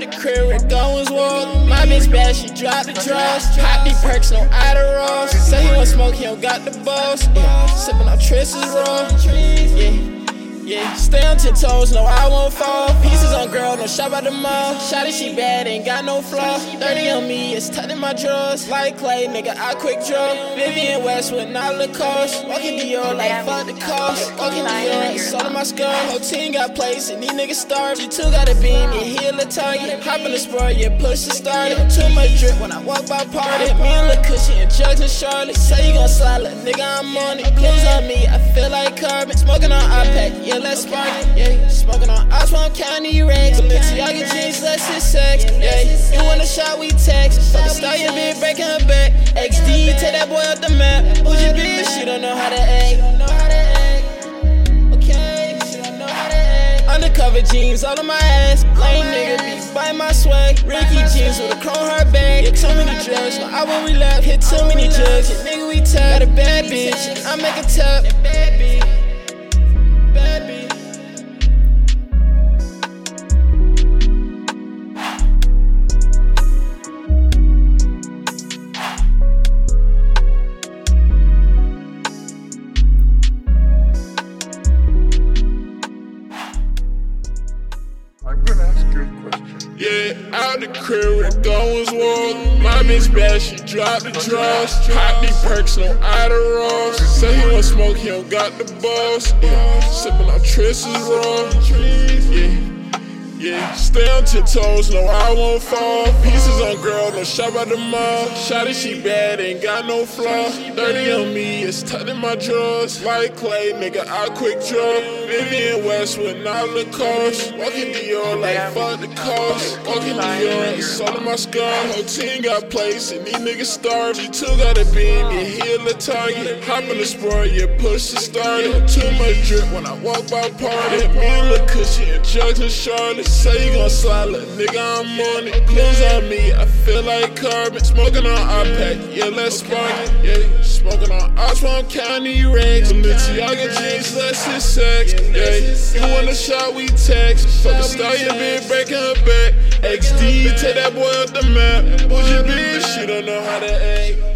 the crib, Rick Owens walk. My bitch bad, she dropped the drugs. Pop these perks, no Adderall. Say he want smoke, he don't got the balls. Yeah, sipping on Tris's raw. Yeah. Yeah, stay on ten toes, no, I won't fall. No shop at the mall. Shotty, she bad, ain't got no flaw. 30 on me, it's tucked in my drawers. Like clay, nigga, I quick draw. Vivienne Westwood, not Lacoste. Walking Dior like fuck the cost. Walking Dior, it's all in my skull. Whole team got plays, and these niggas starve. You two got a beam, you heal the target. Hop in the sport, yeah, push the start. Too much drip when I walk by party. Me and Lil Cushy and Jugs and Charlotte. Say you gon' slide, little nigga, I'm on it. Clothes on me, I feel like carbon. Smoking on iPad, yeah, let's spark it. Yeah, smoking on Oswald County Rex. Balenciaga jeans, less is sex. Yeah, you want a shot, we text. Fuck a star, your bitch breaking her back. XD, take that boy off the map. Who's your bitch? She don't know how to act. Okay, she don't know how to act. Undercover jeans all on my ass. Lame nigga be by my swag. Ricky jeans with a chrome heart bag. Yeah, too many drugs. No, I won't relapse. Hit too many jugs. Yeah, nigga, we tap. Got a bad bitch. I make a tap. Yeah, out the crib, Rick Owens walk. My bitch bad, she dropped the drugs. Pop these perks, no Adderall. Say he want smoke, he don't got the balls. Yeah, sipping on Tris's raw. Stay on ten toes, no, I won't fall. Pieces on girl, no shop at the mall. Shotty, she bad, ain't got no flaw. 30 on me, it's tucked in my drawers. Like clay, nigga, I quick draw. Vivienne Westwood, not Lacoste. Walking Dior like fuck the cost. Walking Dior, it's all in my scar. Whole team got plays, and these niggas starve. You two got a beam, you heal the target. Hop in the sport, you push the start. Too much drip when I walk by party. Me and Lil Jugs and Charlotte. Say you gon' slide, little nigga, I'm on it. Clothes on me, I feel like carbon. Smoking on iPad, yeah, let's spark it. Yeah, smoking on Oswald County Rex. Balenciaga jeans, less is sex. Yeah, you want a shot, we text. Fuck a star, bitch breaking her back. XD, take that boy off the map. Who's your bitch? She don't know how to act.